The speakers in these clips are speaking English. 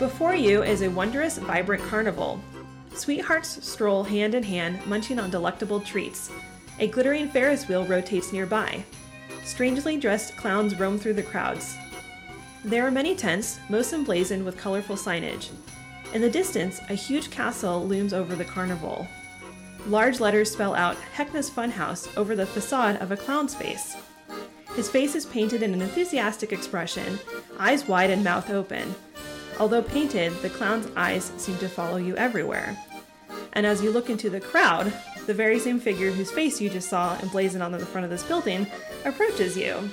Before you is a wondrous, vibrant carnival. Sweethearts stroll hand in hand, munching on delectable treats. A glittering Ferris wheel rotates nearby. Strangely dressed clowns roam through the crowds. There are many tents, most emblazoned with colorful signage. In the distance, a huge castle looms over the carnival. Large letters spell out Heckna's Funhouse over the facade of a clown's face. His face is painted in an enthusiastic expression, eyes wide and mouth open. Although painted, the clown's eyes seem to follow you everywhere. And as you look into the crowd, the very same figure whose face you just saw emblazoned on the front of this building approaches you.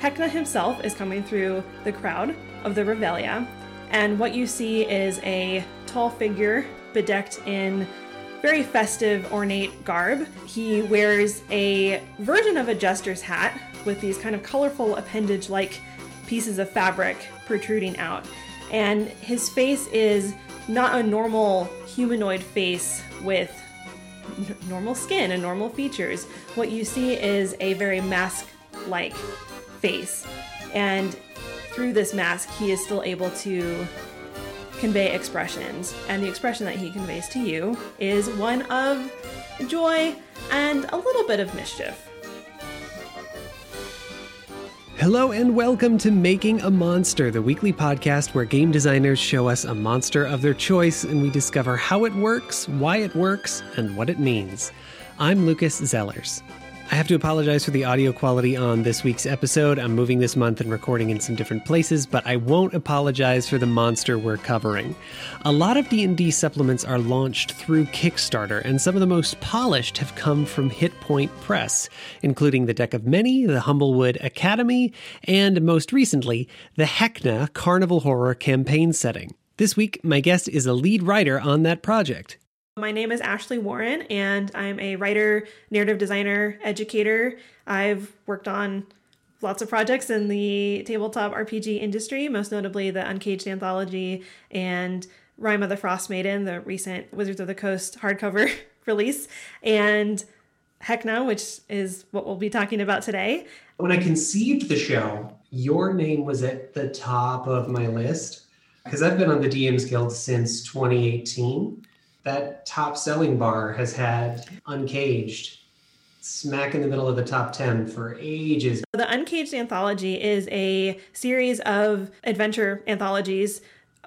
Heckna himself is coming through the crowd of the Revelia, and what you see is a tall figure bedecked in very festive, ornate garb. He wears a version of a jester's hat with these kind of colorful appendage like pieces of fabric protruding out. And his face is not a normal humanoid face with n- normal skin and normal features. What you see is a very mask like face. And through this mask, he is still able to convey expressions. And the expression that he conveys to you is one of joy and a little bit of mischief. Hello and welcome to Making a Monster, the weekly podcast where game designers show us a monster of their choice and we discover how it works, why it works, and what it means. I'm Lucas Zellers. I have to apologize for the audio quality on this week's episode. I'm moving this month and recording in some different places, but I won't apologize for the monster we're covering. A lot of D&D supplements are launched through Kickstarter, and some of the most polished have come from Hitpoint Press, including the Deck of Many, the Humblewood Academy, and most recently, the Heckna Carnival Horror campaign setting. This week, my guest is a lead writer on that project. My name is Ashley Warren, and I'm a writer, narrative designer, educator. I've worked on lots of projects in the tabletop RPG industry, most notably the Uncaged Anthology and Rime of the Frost Maiden, the recent Wizards of the Coast hardcover release, and Heckna, which is what we'll be talking about today. When I conceived the show, your name was at the top of my list because I've been on the DMs Guild since 2018 that top selling bar has had Uncaged smack in the middle of the top 10 for ages. The Uncaged Anthology is a series of adventure anthologies,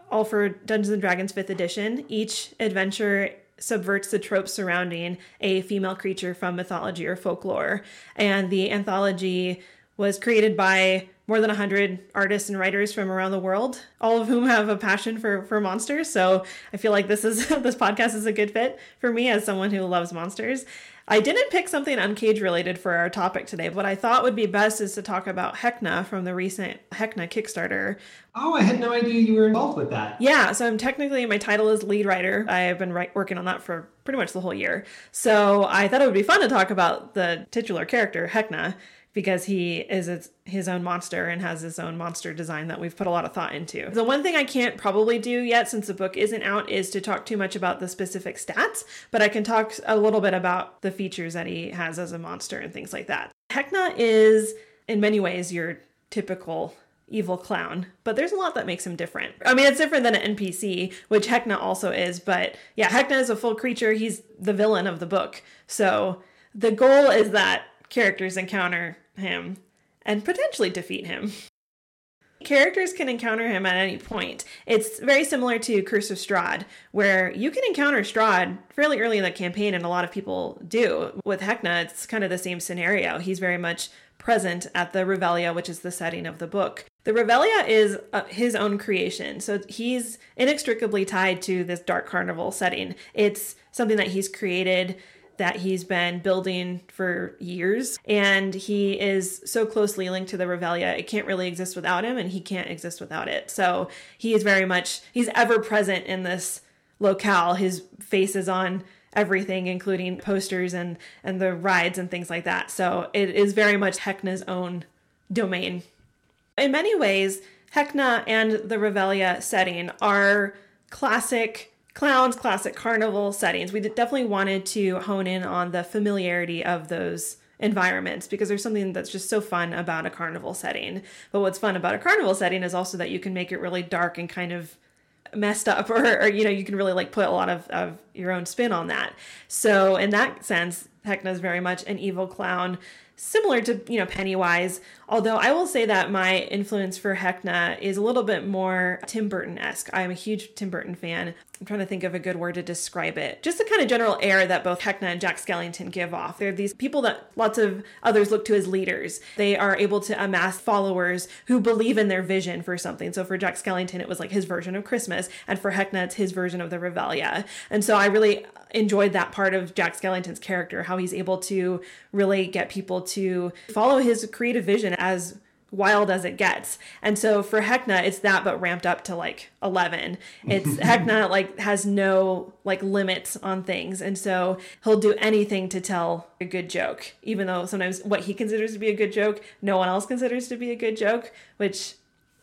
all for Dungeons and Dragons 5th edition. Each adventure subverts the tropes surrounding a female creature from mythology or folklore. And the anthology was created by more than 100 artists and writers from around the world, all of whom have a passion for for monsters. So I feel like this is this podcast is a good fit for me as someone who loves monsters. I didn't pick something uncage related for our topic today. What I thought would be best is to talk about Heckna from the recent Heckna Kickstarter. Oh, I had no idea you were involved with that. Yeah, so I'm technically my title is lead writer. I have been working on that for pretty much the whole year. So I thought it would be fun to talk about the titular character Heckna because he is his own monster and has his own monster design that we've put a lot of thought into. The one thing I can't probably do yet since the book isn't out is to talk too much about the specific stats, but I can talk a little bit about the features that he has as a monster and things like that. Heckna is in many ways your typical evil clown, but there's a lot that makes him different. I mean, it's different than an NPC, which Heckna also is, but yeah, Heckna is a full creature. He's the villain of the book. So the goal is that characters encounter him and potentially defeat him. Characters can encounter him at any point. It's very similar to Curse of Strahd, where you can encounter Strahd fairly early in the campaign, and a lot of people do. With Heckna, it's kind of the same scenario. He's very much present at the Revelia, which is the setting of the book. The Revelia is uh, his own creation, so he's inextricably tied to this dark carnival setting. It's something that he's created that he's been building for years. And he is so closely linked to the Revelia, it can't really exist without him, and he can't exist without it. So he is very much, he's ever present in this locale. His face is on everything, including posters and, and the rides and things like that. So it is very much Heckna's own domain. In many ways, Heckna and the Revelia setting are classic clowns, classic carnival settings. We definitely wanted to hone in on the familiarity of those environments because there's something that's just so fun about a carnival setting. But what's fun about a carnival setting is also that you can make it really dark and kind of messed up or, or, you know you can really like put a lot of, of your own spin on that so in that sense Heckna is very much an evil clown similar to you know Pennywise. Although I will say that my influence for Heckna is a little bit more Tim Burton esque. I'm a huge Tim Burton fan. I'm trying to think of a good word to describe it. Just the kind of general air that both Heckna and Jack Skellington give off. They're these people that lots of others look to as leaders. They are able to amass followers who believe in their vision for something. So for Jack Skellington, it was like his version of Christmas, and for Heckna, it's his version of the Revelia. And so I really enjoyed that part of Jack Skellington's character, how he's able to really get people to follow his creative vision as wild as it gets. And so for Heckna, it's that but ramped up to like 11. It's Heckna like has no like limits on things. And so he'll do anything to tell a good joke, even though sometimes what he considers to be a good joke, no one else considers to be a good joke, which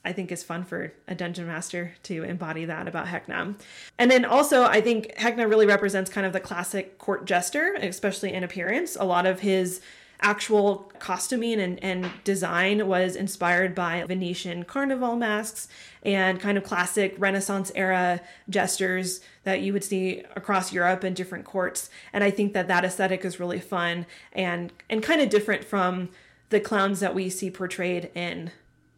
I think is fun for a dungeon master to embody that about Heckna. And then also, I think Heckna really represents kind of the classic court jester, especially in appearance. A lot of his actual costuming and, and design was inspired by Venetian carnival masks and kind of classic Renaissance era gestures that you would see across Europe and different courts. And I think that that aesthetic is really fun and and kind of different from the clowns that we see portrayed in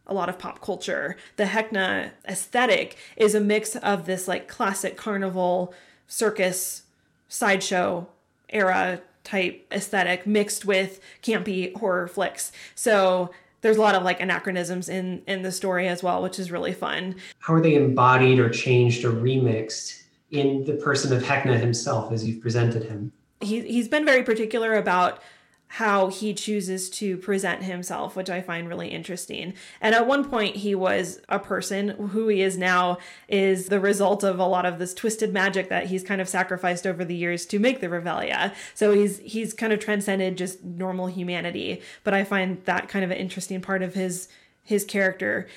a lot of pop culture. The Heckna aesthetic is a mix of this like classic carnival circus sideshow era type aesthetic mixed with campy horror flicks. So there's a lot of like anachronisms in in the story as well, which is really fun. How are they embodied or changed or remixed in the person of Heckna himself as you've presented him? He he's been very particular about how he chooses to present himself, which I find really interesting. And at one point, he was a person. Who he is now is the result of a lot of this twisted magic that he's kind of sacrificed over the years to make the Revelia. So he's he's kind of transcended just normal humanity. But I find that kind of an interesting part of his his character.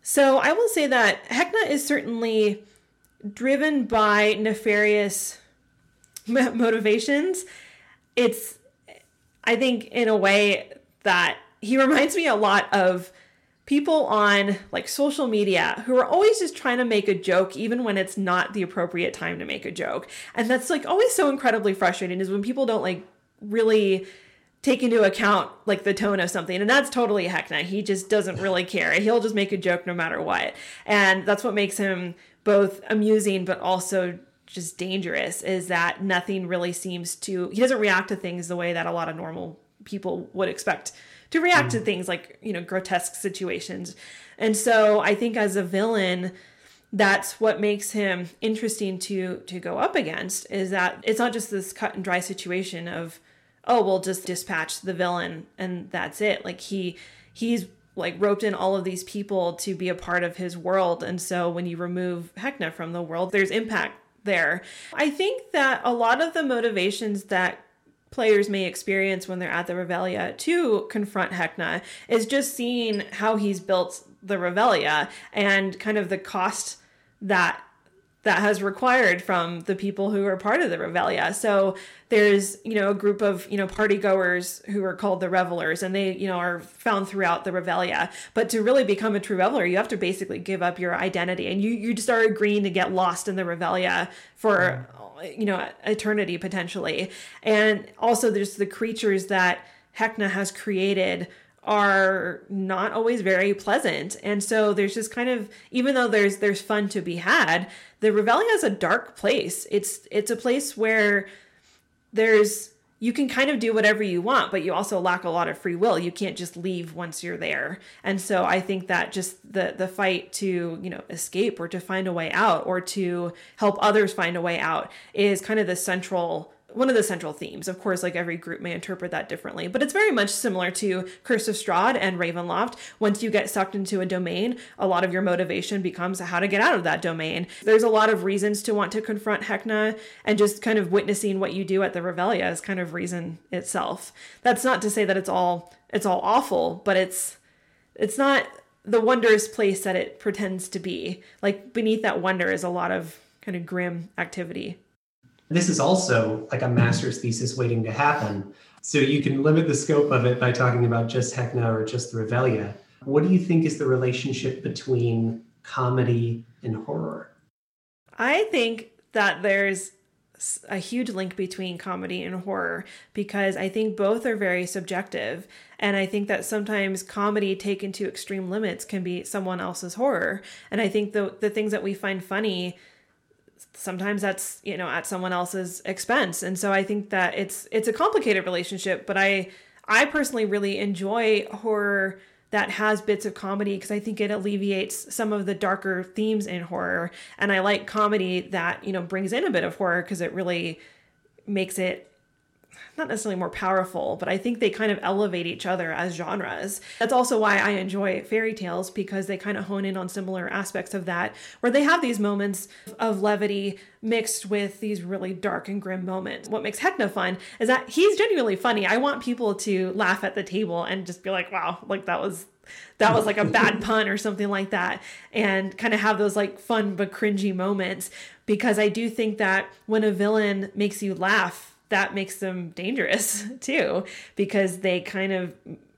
So I will say that Heckna is certainly driven by nefarious motivations. It's I think in a way that he reminds me a lot of people on like social media who are always just trying to make a joke even when it's not the appropriate time to make a joke. And that's like always so incredibly frustrating is when people don't like really take into account like the tone of something and that's totally Heckna. He just doesn't really care. He'll just make a joke no matter what. And that's what makes him both amusing but also just dangerous is that nothing really seems to he doesn't react to things the way that a lot of normal people would expect to react mm. to things like you know grotesque situations. And so i think as a villain that's what makes him interesting to to go up against is that it's not just this cut and dry situation of oh we'll just dispatch the villain and that's it. Like he he's like roped in all of these people to be a part of his world. And so when you remove Heckna from the world there's impact there. I think that a lot of the motivations that players may experience when they're at the Revelia to confront Heckna is just seeing how he's built the Revelia and kind of the cost that that has required from the people who are part of the Revelia. So there's, you know, a group of, you know, party goers who are called the revelers and they, you know, are found throughout the Revelia. But to really become a true reveler, you have to basically give up your identity and you, you just are agreeing to get lost in the Revelia for, mm. you know, eternity potentially. And also there's the creatures that Heckna has created are not always very pleasant. And so there's just kind of even though there's there's fun to be had, the Revelia is a dark place. It's it's a place where there's you can kind of do whatever you want, but you also lack a lot of free will. You can't just leave once you're there. And so I think that just the the fight to, you know, escape or to find a way out or to help others find a way out is kind of the central one of the central themes. Of course, like every group may interpret that differently, but it's very much similar to Curse of Strahd and Ravenloft. Once you get sucked into a domain, a lot of your motivation becomes how to get out of that domain. There's a lot of reasons to want to confront Heckna, and just kind of witnessing what you do at the Revelia is kind of reason itself. That's not to say that it's all it's all awful, but it's it's not the wondrous place that it pretends to be. Like beneath that wonder is a lot of kind of grim activity. This is also like a master's thesis waiting to happen. So you can limit the scope of it by talking about just Heckna or just the Revelia. What do you think is the relationship between comedy and horror? I think that there's a huge link between comedy and horror because I think both are very subjective. And I think that sometimes comedy taken to extreme limits can be someone else's horror. And I think the the things that we find funny sometimes that's, you know, at someone else's expense. And so I think that it's it's a complicated relationship, but I I personally really enjoy horror that has bits of comedy because I think it alleviates some of the darker themes in horror. And I like comedy that, you know, brings in a bit of horror because it really makes it not necessarily more powerful, but I think they kind of elevate each other as genres. That's also why I enjoy fairy tales because they kind of hone in on similar aspects of that, where they have these moments of levity mixed with these really dark and grim moments. What makes Heckna fun is that he's genuinely funny. I want people to laugh at the table and just be like, wow, like that was that was like a bad pun or something like that and kind of have those like fun but cringy moments because I do think that when a villain makes you laugh that makes them dangerous too because they kind of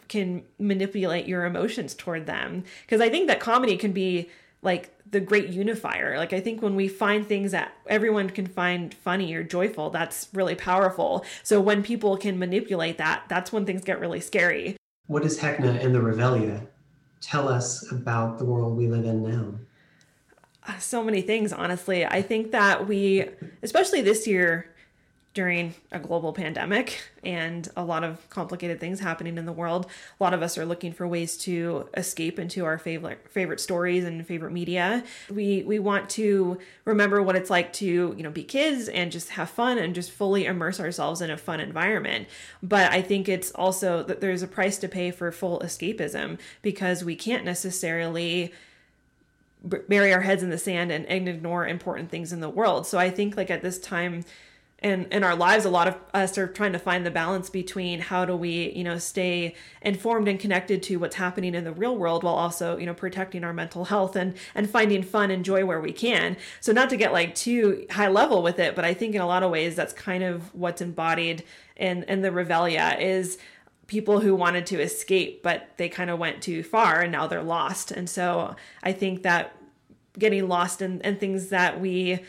can manipulate your emotions toward them. Because i think that comedy can be like the great unifier. Like i think when we find things that everyone can find funny or joyful that's really powerful. So when people can manipulate that that's when things get really scary. What does heckna and the revelia tell us about the world we live in now? Uh, so many things honestly. I think that we especially this year during a global pandemic and a lot of complicated things happening in the world. A lot of us are looking for ways to escape into our favorite favorite stories and favorite media. We we want to remember what it's like to, you know, be kids and just have fun and just fully immerse ourselves in a fun environment. But I think it's also that there's a price to pay for full escapism because we can't necessarily bury our heads in the sand and, and ignore important things in the world. So I think like at this time in in our lives a lot of us are trying to find the balance between how do we you know stay informed and connected to what's happening in the real world while also you know protecting our mental health and and finding fun and joy where we can. So not to get like too high level with it but i think in a lot of ways that's kind of what's embodied in in the revelia is people who wanted to escape but they kind of went too far and now they're lost. And so i think that getting lost in, in things that we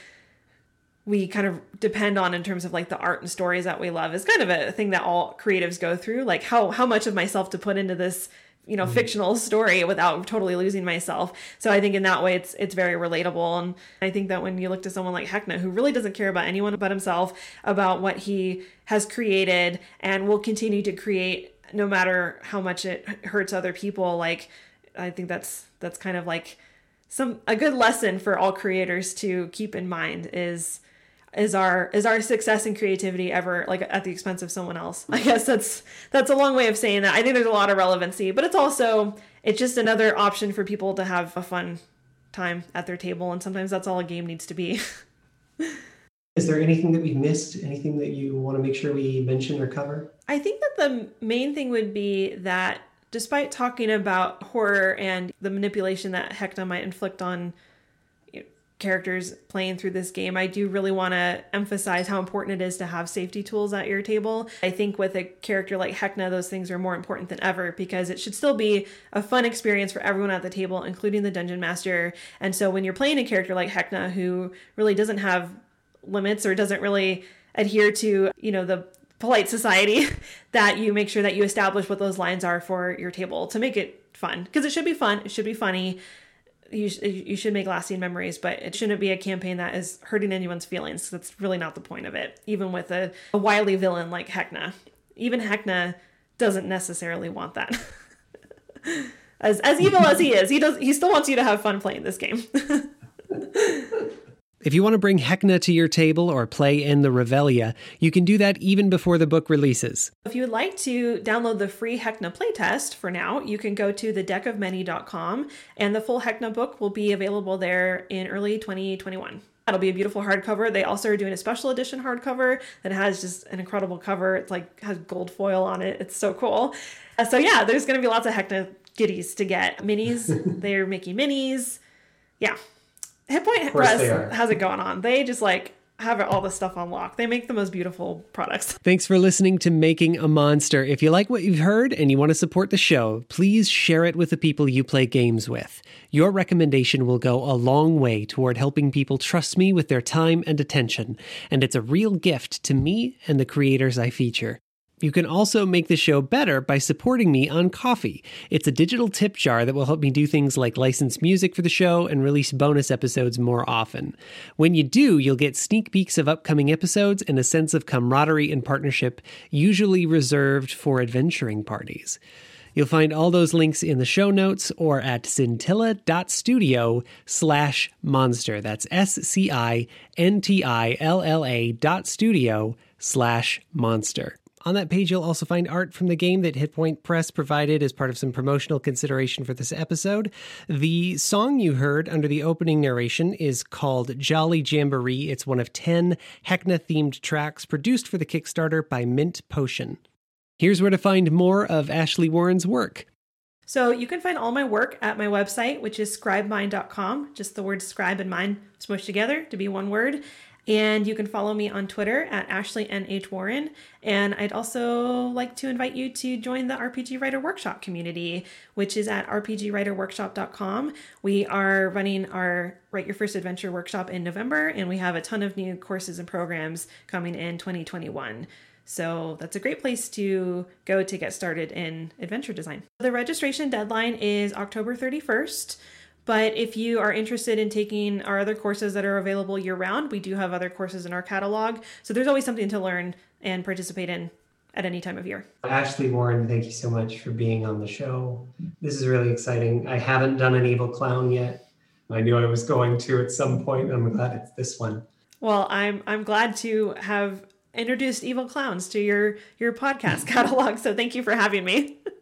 we kind of depend on in terms of like the art and stories that we love is kind of a thing that all creatives go through. Like how how much of myself to put into this you know mm-hmm. fictional story without totally losing myself. So i think in that way it's it's very relatable. And i think that when you look to someone like heckna who really doesn't care about anyone but himself about what he has created and will continue to create no matter how much it hurts other people like i think that's that's kind of like some a good lesson for all creators to keep in mind is is our is our success and creativity ever like at the expense of someone else? I guess that's that's a long way of saying that. I think there's a lot of relevancy but it's also it's just another option for people to have a fun time at their table and sometimes that's all a game needs to be. Is there anything that we missed? Anything that you want to make sure we mention or cover? I think that the main thing would be that despite talking about horror and the manipulation that heckna might inflict on characters playing through this game, I do really want to emphasize how important it is to have safety tools at your table. I think with a character like Heckna, those things are more important than ever because it should still be a fun experience for everyone at the table, including the dungeon master. And so when you're playing a character like Heckna who really doesn't have limits or doesn't really adhere to, you know, the polite society, that you make sure that you establish what those lines are for your table to make it fun because it should be fun, it should be funny you, you should make lasting memories, but it shouldn't be a campaign that is hurting anyone's feelings. That's really not the point of it. Even with a, a wily villain like Heckna, even Heckna doesn't necessarily want that. as as evil as he is, he does he still wants you to have fun playing this game. If you want to bring Heckna to your table or play in the Revelia, you can do that even before the book releases. If you would like to download the free Heckna playtest for now, you can go to thedeckofmany.com and the full Heckna book will be available there in early 2021. That'll be a beautiful hardcover. They also are doing a special edition hardcover that has just an incredible cover. It's like has gold foil on it. It's so cool. Uh, so yeah, there's going to be lots of Heckna goodies to get. Minis, they're making minis. Yeah, Hit Point Press has it going on. They just like have all this stuff on lock. They make the most beautiful products. Thanks for listening to Making a Monster. If you like what you've heard and you want to support the show, please share it with the people you play games with. Your recommendation will go a long way toward helping people trust me with their time and attention, and it's a real gift to me and the creators I feature. You can also make the show better by supporting me on Ko-fi. It's a digital tip jar that will help me do things like license music for the show and release bonus episodes more often. When you do, you'll get sneak peeks of upcoming episodes and a sense of camaraderie and partnership, usually reserved for adventuring parties. You'll find all those links in the show notes or at scintilla.studio slash monster. That's S-C-I-N-T-I-L-L-A dot studio slash monster. On that page, you'll also find art from the game that Hitpoint Press provided as part of some promotional consideration for this episode. The song you heard under the opening narration is called Jolly Jamboree. It's one of 10 Heckna themed tracks produced for the Kickstarter by Mint Potion. Here's where to find more of Ashley Warren's work. So you can find all my work at my website, which is scribemind.com. Just the words scribe and mind smushed together to be one word. And you can follow me on Twitter at Ashley NH Warren. And I'd also like to invite you to join the RPG Writer Workshop community, which is at rpgwriterworkshop.com. We are running our Write Your First Adventure workshop in November, and we have a ton of new courses and programs coming in 2021. So that's a great place to go to get started in adventure design. The registration deadline is October 31st. But if you are interested in taking our other courses that are available year round, we do have other courses in our catalog. So there's always something to learn and participate in at any time of year. Ashley Warren, thank you so much for being on the show. This is really exciting. I haven't done an evil clown yet. I knew I was going to at some point. I'm glad it's this one. Well, I'm I'm glad to have introduced evil clowns to your your podcast catalog. So thank you for having me.